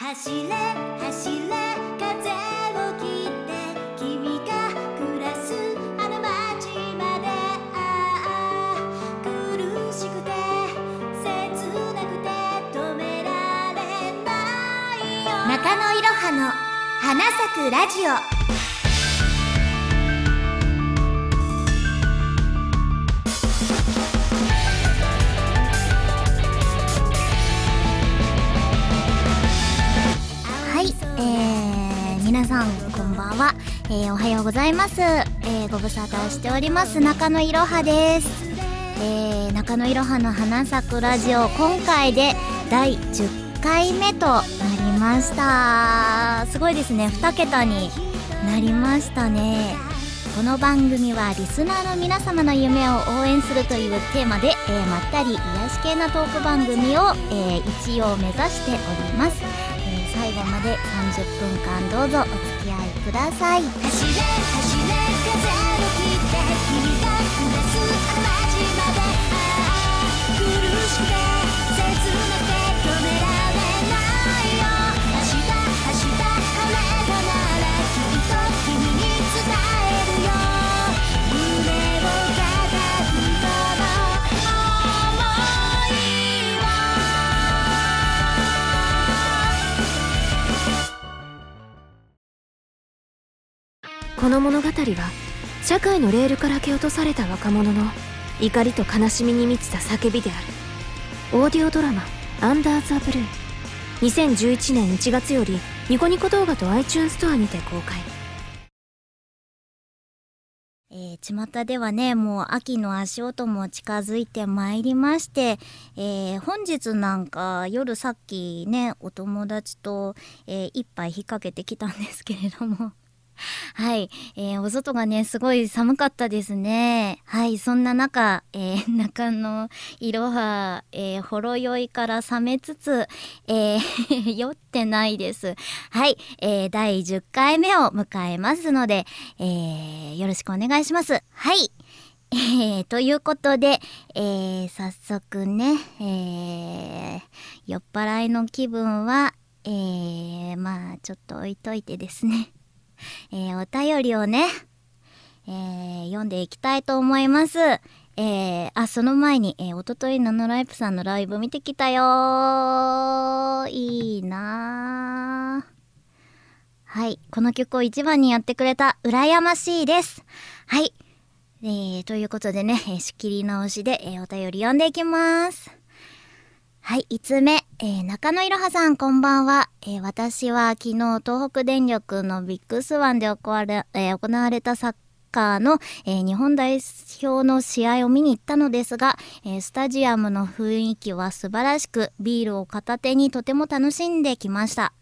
走れ走れ風を切って君が暮らすあの街までああ苦しくて切なくて止められないよ。中野いろはの花咲くラジオ。えー、皆さんこんばんは、えー、おはようございます、えー、ご無沙汰しております。中野いろはです、えー、中野いろはの花咲くラジオ。今回で第10回目となりました。すごいですね。2桁になりましたね。この番組はリスナーの皆様の夢を応援するというテーマで、えーまったり癒し系なトーク番組を、えー一応目指しております、まで30分間どうぞお付き合いください。走れ走れ風この物語は社会のレールから蹴落とされた若者の怒りと悲しみに満ちた叫びである。オーディオドラマ「アンダー・ザ・ブルー」2011年1月よりニコニコ動画と iTunes ストアにて公開。えー、巷ではねもう秋の足音も近づいてまいりまして、えー本日なんか夜さっきねお友達と、えー一杯引っ掛けてきたんですけれども。はい、えーお外がねすごい寒かったですね。はい。そんな中、えー 中野いろは、えほろ酔いから冷めつつ、えー 酔ってないです。はい、えー第10回目を迎えますので、えーよろしくお願いします。はい。えーということで、えー早速ね、えー酔っ払いの気分は、えーまあちょっと置いといてですね。えーお便りをね、えー読んでいきたいと思います。えーあ、その前に、えー、おとといナノライプさんのライブ見てきたよいいなーはい、この曲を一番にやってくれた、羨ましいです。はい。えーということでね、えー仕切り直しで、えーお便り読んでいきます。はい、5つ目、えー中野いろはさん、こんばんは。えー私は昨日、東北電力のビッグスワンで行われ,、えー行われたサッカーの、えー日本代表の試合を見に行ったのですが、えスタジアムの雰囲気は素晴らしく、ビールを片手にとても楽しんできました。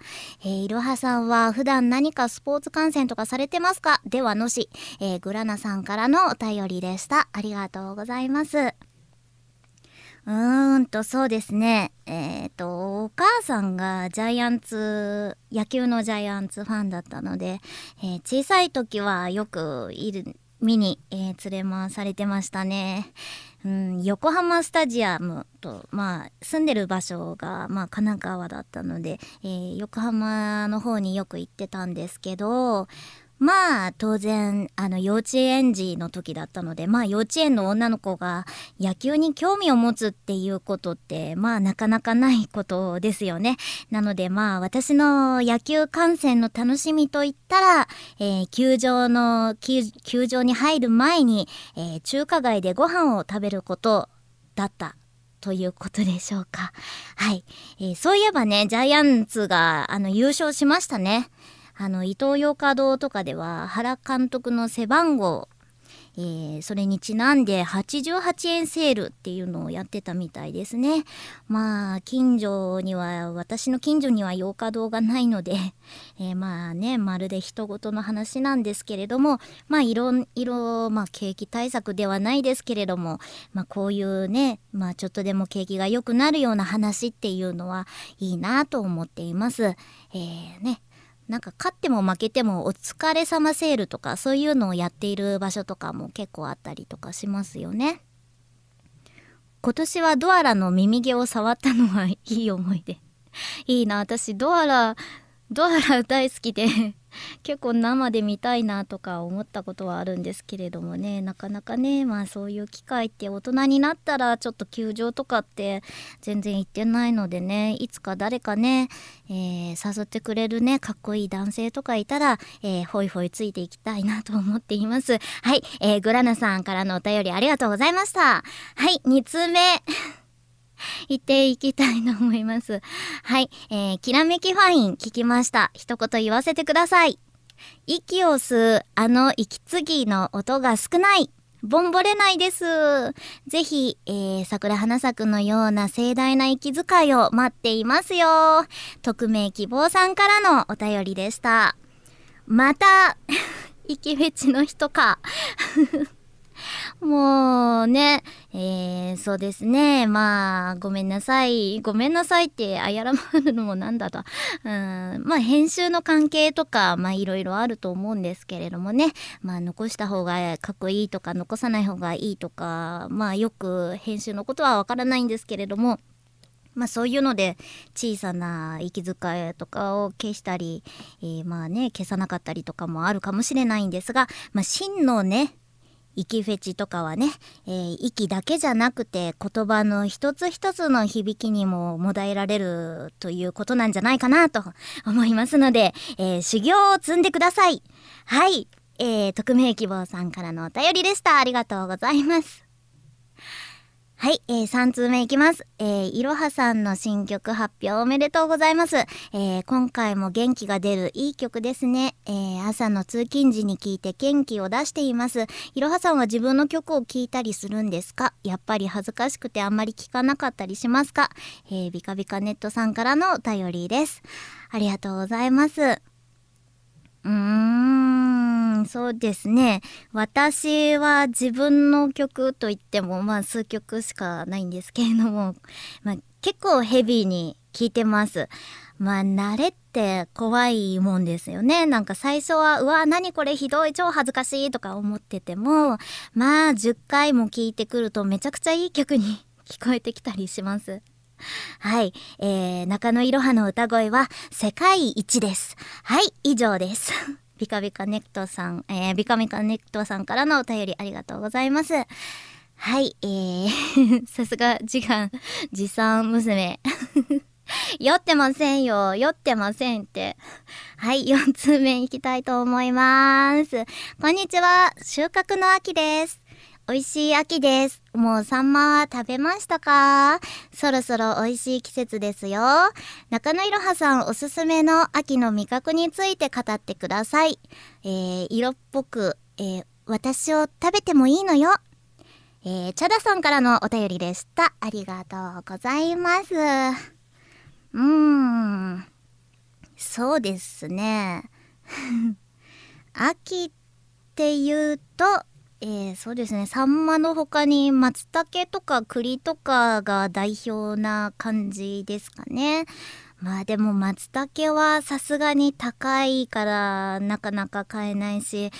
えいろはさんは普段何かスポーツ観戦とかされてますか？ではのし、えグラナさんからのお便りでした。ありがとうございます。うーんと、そうですね。えっ、と、お母さんがジャイアンツ、野球のジャイアンツファンだったので、えー小さい時はよくいる、見に、えー連れ回されてましたね。うん、横浜スタジアムと、まあ、住んでる場所が、まあ、神奈川だったので、えー横浜の方によく行ってたんですけど、まあ当然あの幼稚園児の時だったのでまあ幼稚園の女の子が野球に興味を持つっていうことってまあなかなかないことですよね。なのでまあ私の野球観戦の楽しみといったら、えー球場の球場に入る前に、えー中華街でご飯を食べることだった。ということでしょうか。はい。えーそういえばね、ジャイアンツがあの優勝しましたね。あの、伊東洋華堂とかでは原監督の背番号、えーそれにちなんで88円セールっていうのをやってたみたいですね。まあ、近所には、私の近所には洋華堂がないので、えーまあね、まるで人事の話なんですけれども、まあ、いろいろ、まあ、景気対策ではないですけれども、まあ、こういうね、まあ、ちょっとでも景気が良くなるような話っていうのはいいなと思っています。えーね、なんか勝っても負けてもお疲れ様セールとかそういうのをやっている場所とかも結構あったりとかしますよね。今年はドアラの耳毛を触ったのはいい思い出。いいな私ドアラドアラ大好きで 結構生で見たいなとか思ったことはあるんですけれどもね。なかなかねまあそういう機会って大人になったらちょっと球場とかって全然行ってないのでね。いつか誰かね、えー誘ってくれるねかっこいい男性とかいたら、えー、ホイホイついていきたいなと思っています。はい、えーグラナさんからのお便りありがとうございました。はい2通目。行っていきたいと思います。はい、えー、きらめきファイン聞きました。一言言わせてください。息を吸うあの息継ぎの音が少ない。ボンボレないです。ぜひ、えー、桜花咲くのような盛大な息遣いを待っていますよ。匿名希望さんからのお便りでした。また、息フェチの人か。もうね、えー、そうですね。まあ、ごめんなさい。ごめんなさいって謝るのもなんだと。うん、まあ、編集の関係とか、まあ、いろいろあると思うんですけれどもね。まあ、残した方がかっこいいとか、残さない方がいいとか、まあ、よく編集のことはわからないんですけれども、まあそういうので小さな息遣いとかを消したり、えーまあね消さなかったりとかもあるかもしれないんですが、まあ、真のね息フェチとかはね、えー息だけじゃなくて言葉の一つ一つの響きにももだえられるということなんじゃないかなと思いますので、えー修行を積んでください。はい、えー、匿名希望さんからのお便りでした。ありがとうございます。はい、えー、3通目いきます。えー、いろはさんの新曲発表おめでとうございます。えー、今回も元気が出るいい曲ですね。えー、朝の通勤時に聞いて元気を出しています。いろはさんは自分の曲を聴いたりするんですか？やっぱり恥ずかしくてあんまり聞かなかったりしますか？えー、ビカビカネットさんからのお便りです。ありがとうございます。うーん、そうですね。私は自分の曲といっても、まあ数曲しかないんですけれども、まあ結構ヘビーに聴いてます。まあ慣れって怖いもんですよね。なんか最初は、うわ、何これひどい、超恥ずかしいとか思ってても、まあ10回も聴いてくるとめちゃくちゃいい曲に 聞こえてきたりします。はい。えー、中野いろはの歌声は世界一です。はい、以上です。ビカビカネクトさん、えー、ビカビカネクトさんからのお便りありがとうございます。はい、えー、さすが次男、持参娘。酔ってませんよ。酔ってませんって。はい、4通目いきたいと思います。こんにちは。収穫の秋です。美味しい秋です。もうサンマは食べましたか？そろそろ美味しい季節ですよ。中野いろはさんおすすめの秋の味覚について語ってください。えー、色っぽく、えー私を食べてもいいのよ。えー、チャダさんからのお便りでした。ありがとうございます。うーん。そうですね。秋っていうと、えーそうですね。サンマのほかに松茸とか栗とかが代表な感じですかね。まあでも松茸はさすがに高いからなかなか買えないし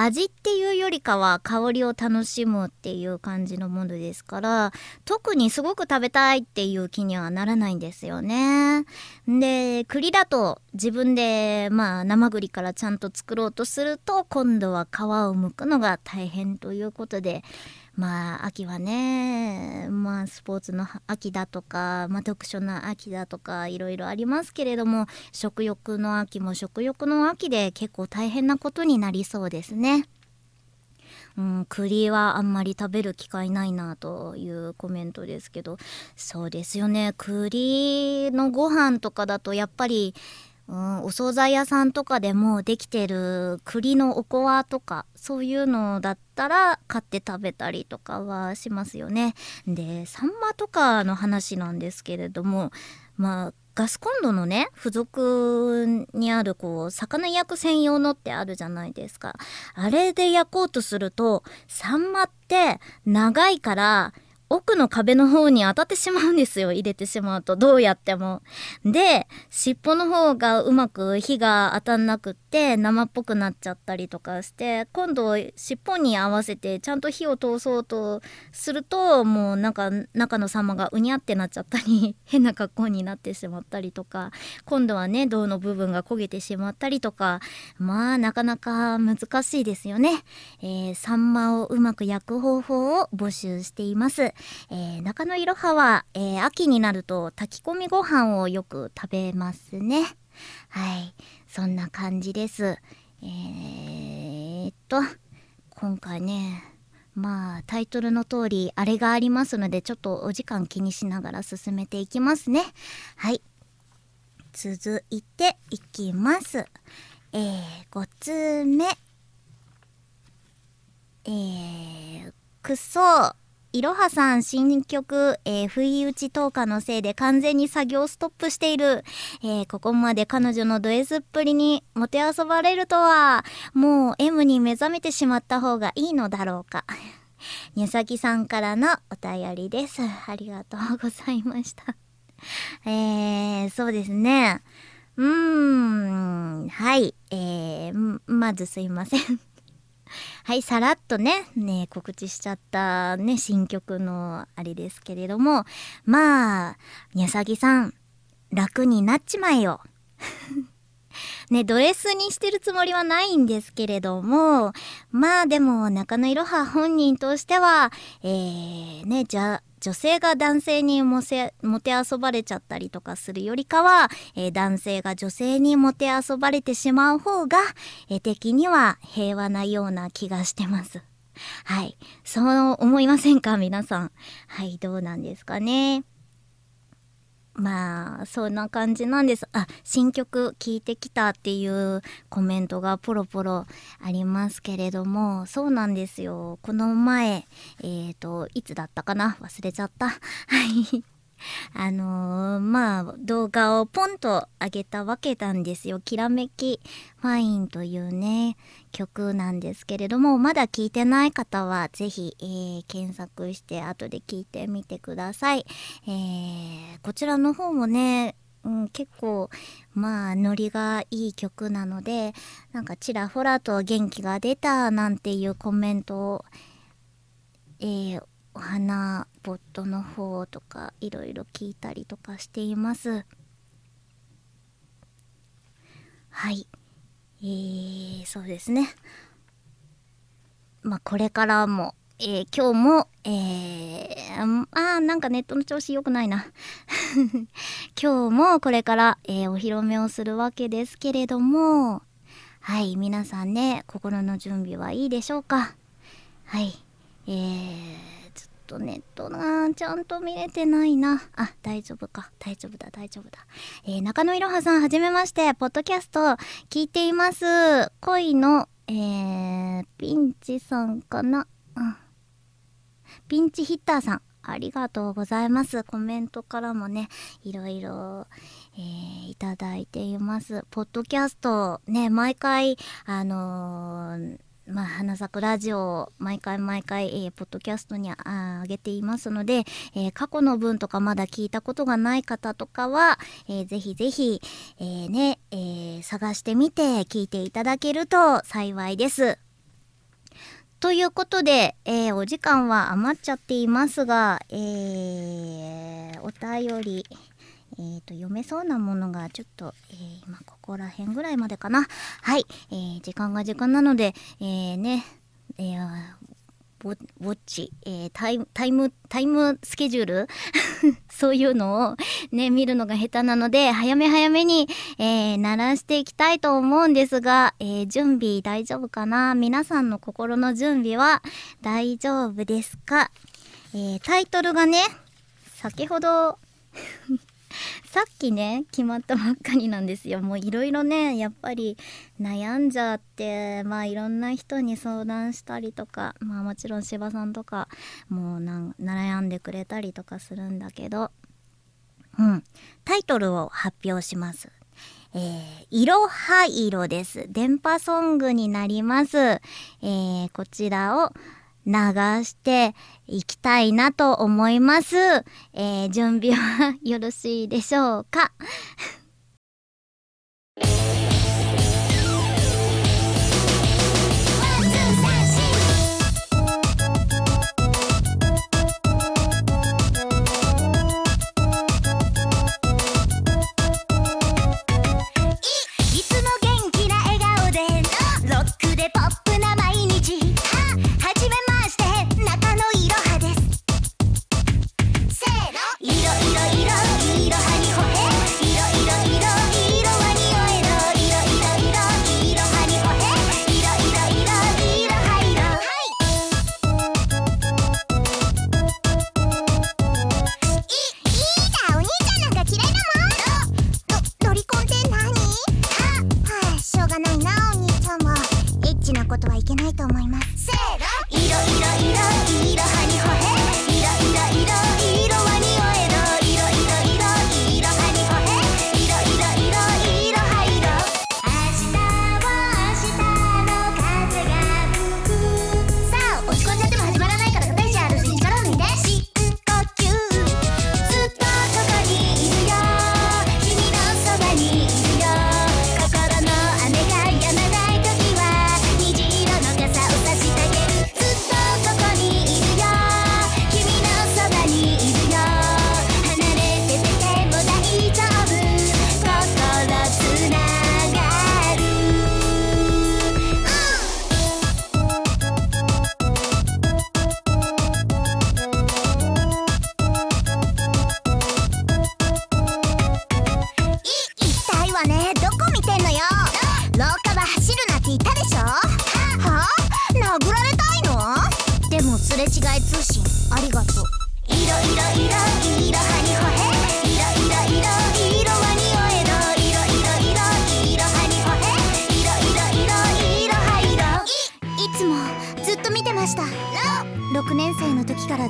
味っていうよりかは香りを楽しむっていう感じのものですから特にすごく食べたいっていう気にはならないんですよね。で栗だと自分でまあ生栗からちゃんと作ろうとすると今度は皮を剥くのが大変ということでまあ秋はねまあスポーツの秋だとか、まあ、読書の秋だとかいろいろありますけれども食欲の秋も食欲の秋で結構大変なことになりそうですね。うん、栗はあんまり食べる機会ないなというコメントですけどそうですよね栗のご飯とかだとやっぱり、うん、お惣菜屋さんとかでもできてる栗のおこわとかそういうのだったら買って食べたりとかはしますよね。でサンマとかの話なんですけれどもまあガスコンロのね付属にあるこう魚焼く専用のってあるじゃないですかあれで焼こうとするとサンマって長いから奥の壁の方に当たってしまうんですよ入れてしまうとどうやっても。で尻尾の方がうまく火が当たんなくって生っぽくなっちゃったりとかして今度尻尾に合わせてちゃんと火を通そうとするともうなんか中の様がうにゃってなっちゃったり 変な格好になってしまったりとか今度はね胴の部分が焦げてしまったりとかまあなかなか難しいですよね。えー、サンマをうまく焼く方法を募集しています。えー、中野いろはは、えー、秋になると炊き込みご飯をよく食べますね。はい、そんな感じです。えー、っと、今回ね、まあタイトルの通りあれがありますのでちょっとお時間気にしながら進めていきますね。はい。続いていきます。えー、5つ目。えー、くそいろはさん新曲、えー、不意打ち10日のせいで完全に作業ストップしている。えー、ここまで彼女のド S っぷりにもてあそばれるとは、もう M に目覚めてしまった方がいいのだろうか。にさきさんからのお便りです。ありがとうございました。えー、そうですね。うーん、はい。えー、まずすいません。はい、さらっとね、ね、告知しちゃったね、新曲のあれですけれども、まあ、にさぎさん、楽になっちまえよ。ね、ドレスにしてるつもりはないんですけれども、まあでも中野いろは本人としては、えー、ね、じゃ、女性が男性にもせもてあそばれちゃったりとかするよりかは、えー、男性が女性にもてあそばれてしまう方が、えー、的には平和なような気がしてます。はい。そう思いませんか？皆さん。はい、どうなんですかね？まあそんな感じなんです。あ新曲聴いてきたっていうコメントがポロポロありますけれども。そうなんですよ。この前えっ、ー、といつだったかな？忘れちゃった。はい。あのー、まあ動画をポンと上げたわけなんですよ。きらめきファインというね曲なんですけれどもまだ聞いてない方は是非、えー、検索して後で聞いてみてください。えー、こちらの方もねうん、結構まあノリがいい曲なのでなんかちらほらと元気が出たなんていうコメントを、えー、お花ボットの方とかいろいろ聞いたりとかしています。はい。えー、そうですね。まあこれからもえー、今日も、えー、あーなんかネットの調子良くないな。今日もこれから、えー、お披露目をするわけですけれどもはい皆さんね心の準備はいいでしょうか。はい。えーとネットなちゃんと見れてないな。あ大丈夫か。大丈夫だ大丈夫だ、えー、中野いろはさんはじめまして。ポッドキャスト聞いています。恋のえー、ピンチさんかな、うん、ピンチヒッターさん。ありがとうございます。コメントからもね、いろいろ、えー、いただいています。ポッドキャスト、ね、毎回、あのーまあ、花咲くラジオを毎回毎回、えー、ポッドキャストにあげていますので、えー、過去の分とかまだ聞いたことがない方とかは、えー、ぜひぜひ、えー、ね、えー、探してみて聞いていただけると幸いです。ということで、えー、お時間は余っちゃっていますが、えー、お便り、えーと、読めそうなものがちょっと、えー、今ここら辺ぐらいまでかな。はい、えー、時間が時間なので、えー、ね、えー、ウォッチ、えー、タイムタイムタイムスケジュール？そういうのをね見るのが下手なので早め早めに、えー、鳴らしていきたいと思うんですが、えー、準備大丈夫かな？皆さんの心の準備は大丈夫ですか、えー、タイトルがね先ほどさっきね決まったばっかりなんですよもういろいろねやっぱり悩んじゃってまあいろんな人に相談したりとかまあもちろん芝さんとかもうなん悩んでくれたりとかするんだけどうんタイトルを発表しますえー、いろは色です。電波ソングになります。えー、こちらを、流していきたいなと思います。えー、準備は よろしいでしょうか？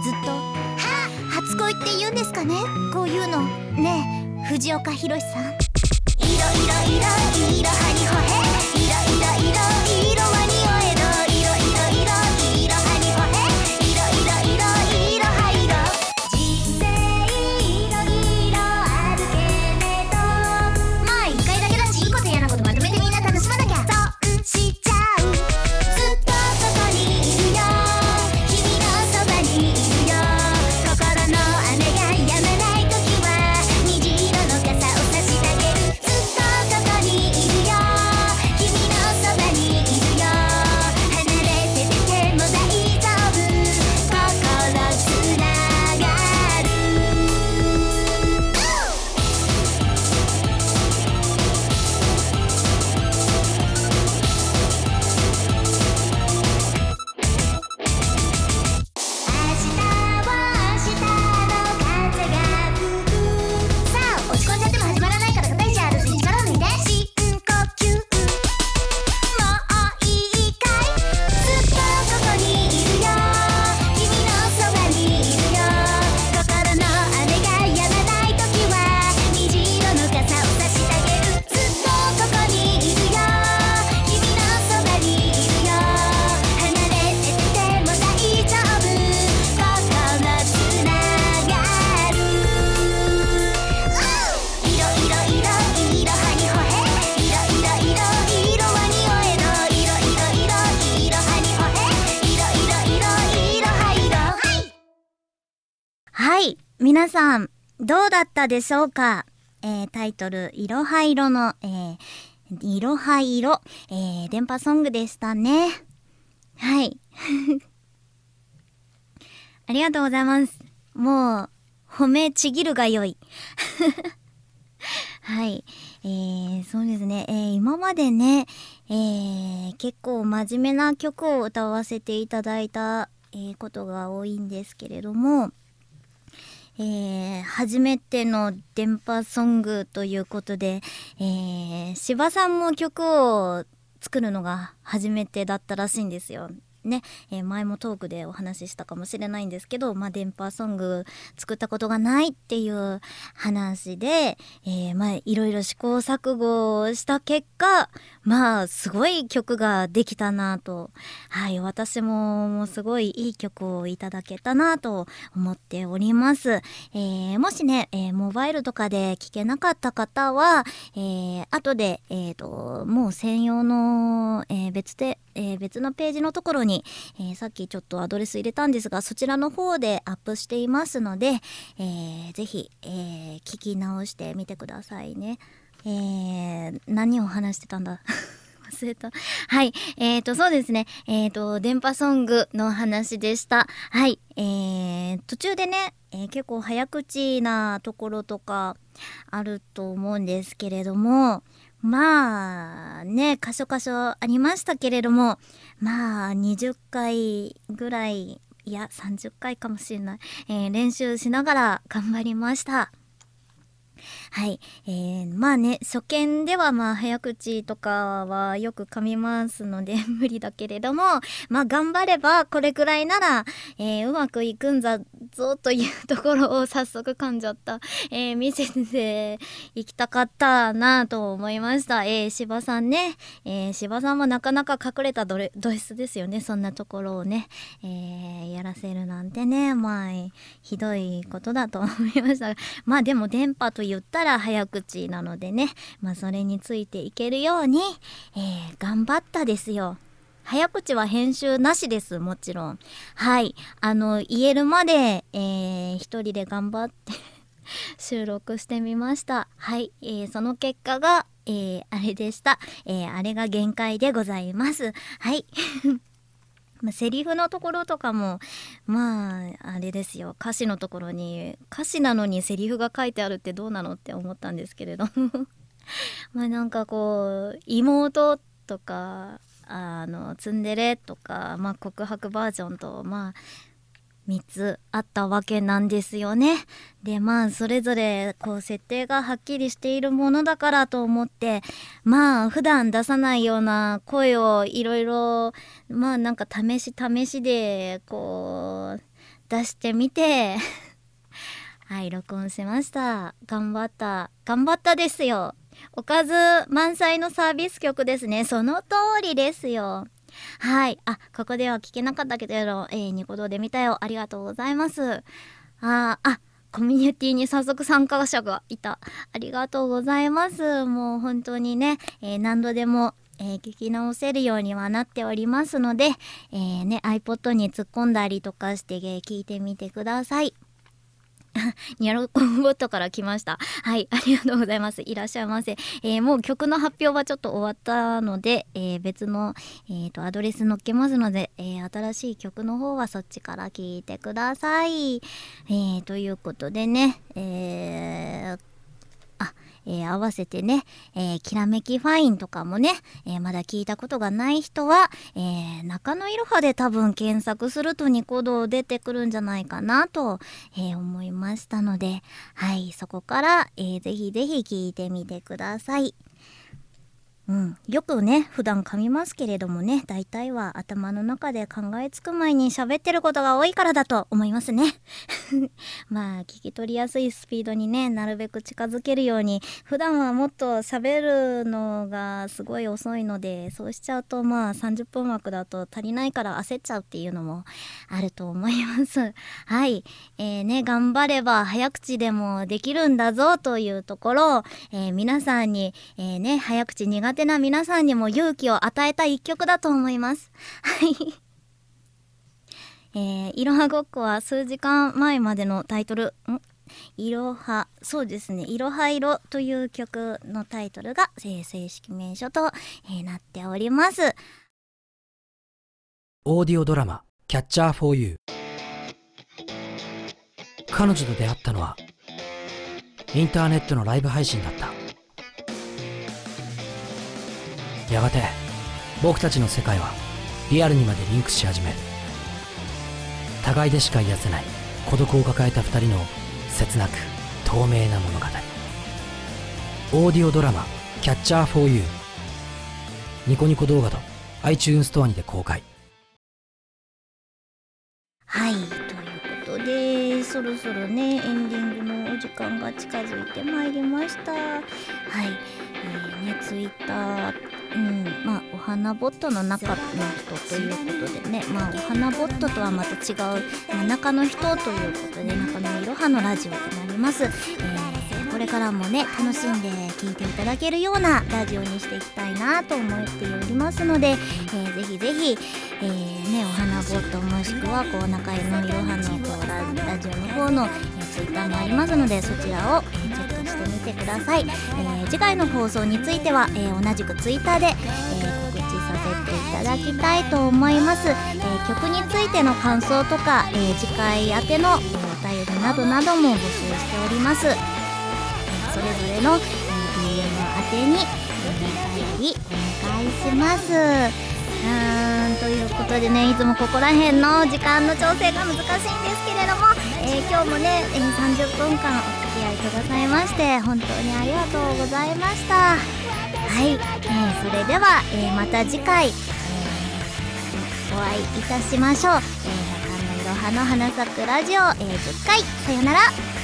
ずっと「初恋」って言うんですかね？こういうの。ねえ藤岡弘さん「いろいろいろいろはにほへいろいろいろいろはに皆さん、どうだったでしょうか、えー、タイトル、いろは色の、えー、いろは色、えー、電波ソングでしたね。はい。ありがとうございます。もう、褒めちぎるがよい。はい。えー、そうですね。えー、今までね、えー、結構真面目な曲を歌わせていただいた、えことが多いんですけれども、えー、初めての電波ソングということで、えー、芝さんも曲を作るのが初めてだったらしいんですよ。ね、えー前もトークでお話ししたかもしれないんですけど、まあ、電波ソング作ったことがないっていう話で、えーまあ、いろいろ試行錯誤した結果、まあ、すごい曲ができたなと、はい、私ももうすごいいい曲をいただけたなと思っております。えーもしね、えモバイルとかで聞けなかった方は、えー後で、えーと、もう専用の、え別で、え別のページのところに、えーさっきちょっとアドレス入れたんですが、そちらの方でアップしていますので、えーぜひ、えー聞き直してみてくださいね。えー何を話してたんだ？忘れた。はい。えーと、そうですね。えーと、電波ソングの話でした。はい。えー、途中でね、えー結構早口なところとかあると思うんですけれども、まあね、箇所箇所ありましたけれども、まあ20回ぐらい、いや30回かもしれない、えー練習しながら頑張りました。はい。えー、まあね、初見ではまあ早口とかはよく噛みますので 無理だけれども、まあ頑張ればこれくらいなら、えーうまくいくんだぞというところを早速噛んじゃった、えー見せていきたかったなと思いました。えー、芝さんね、えー、芝さんもなかなか隠れたドレド S ですよね。そんなところをね、えーやらせるなんてね、まあ、ひどいことだと思いました、まあでも電波と言ったら早口なのでね、まあそれについていけるように、えー頑張ったですよ。早口は編集なしです、もちろん。はい。あの、言えるまで、えー一人で頑張って 収録してみました。はい。えーその結果が、えーあれでした。えーあれが限界でございます。はい。まあ、セリフのところとかもまああれですよ。歌詞のところに歌詞なのにセリフが書いてあるってどうなのって思ったんですけれど まあなんかこう妹とかあのツンデレとか、まあ、告白バージョンとまあ3つあったわけなんですよね。でまあそれぞれこう設定がはっきりしているものだからと思ってまあ普段出さないような声をいろいろまあなんか試し試しでこう出してみて はい録音しました。頑張った。頑張ったですよ。おかず満載のサービス曲ですね。その通りですよ。はい。あ、ここでは聞けなかったけど、えー、ニコ動で見たよ。ありがとうございます。あ、あ、コミュニティに早速参加者がいた。ありがとうございます。もう本当にね、えー何度でも、えー聞き直せるようにはなっておりますので、えーね、iPod に突っ込んだりとかして、え聞いてみてください。ニャロコンボットから来ました。はい、ありがとうございます。いらっしゃいませ。えーもう曲の発表はちょっと終わったので、えー別の、えーとアドレス載っけますので、えー新しい曲の方はそっちから聞いてください。えーということでね、えー、えー合わせてね、えーきらめきファインとかもね、えーまだ聞いたことがない人は、えー中野いろはで多分検索するとニコ動出てくるんじゃないかなと、えー思いましたので、はい、そこから、えーぜひぜひ聞いてみてください。うん、よくね普段噛みますけれどもね大体は頭の中で考えつく前に喋ってることが多いからだと思いますね。まあ聞き取りやすいスピードにねなるべく近づけるように普段はもっと喋るのがすごい遅いのでそうしちゃうとまあ30分枠だと足りないから焦っちゃうっていうのもあると思います。はい。えー、ね頑張れば早口でもできるんだぞというところを、えー皆さんに、えーね早口苦手な皆さんにも勇気を与えた一曲だと思います。はい。えー、いろはごっこは数時間前までのタイトル。ん？いろはそうですね「いろは色」という曲のタイトルが、えー正式名称と、えーなっております。オーディオドラマ「キャッチャー・フォー・ユー」彼女と出会ったのはインターネットのライブ配信だった。やがて僕たちの世界はリアルにまでリンクし始める。互いでしか癒せない孤独を抱えた二人の切なく透明な物語。オーディオドラマ「キャッチャー・フォー・ユー」ニコニコ動画と iTunes ストアにて公開。はいということでそろそろねエンディングのお時間が近づいてまいりました。はい。えー、ねツイッターうんまあお花ボットの中の人ということでねまあお花ボットとはまた違う真ん中の人ということで中野いろはのラジオとなります、えーこれからもね楽しんで聴いていただけるようなラジオにしていきたいなと思っておりますので、えー、ぜひぜひ、えー、ね、お花ボットもしくはこう中井のいろはのこうラジオの方の、えー、ツイッターもありますのでそちらを、え、チェックしてみてください、えー、次回の放送については、えー、同じくツイッターで、えー、告知させていただきたいと思います、えー、曲についての感想とか、えー、次回宛ての、お便りなどなども募集しております。えそれぞれの DM 宛てにお便りお願いします。うーんということでねいつもここら辺の時間の調整が難しいんですけれども、えー、今日もね、えー、30分間おださいまして本当にありがとうございました。はい、えー、それでは、えまた次回、えお会いいたしましょう、えー、中野いろはの花咲くラジオ、え10回。さよなら。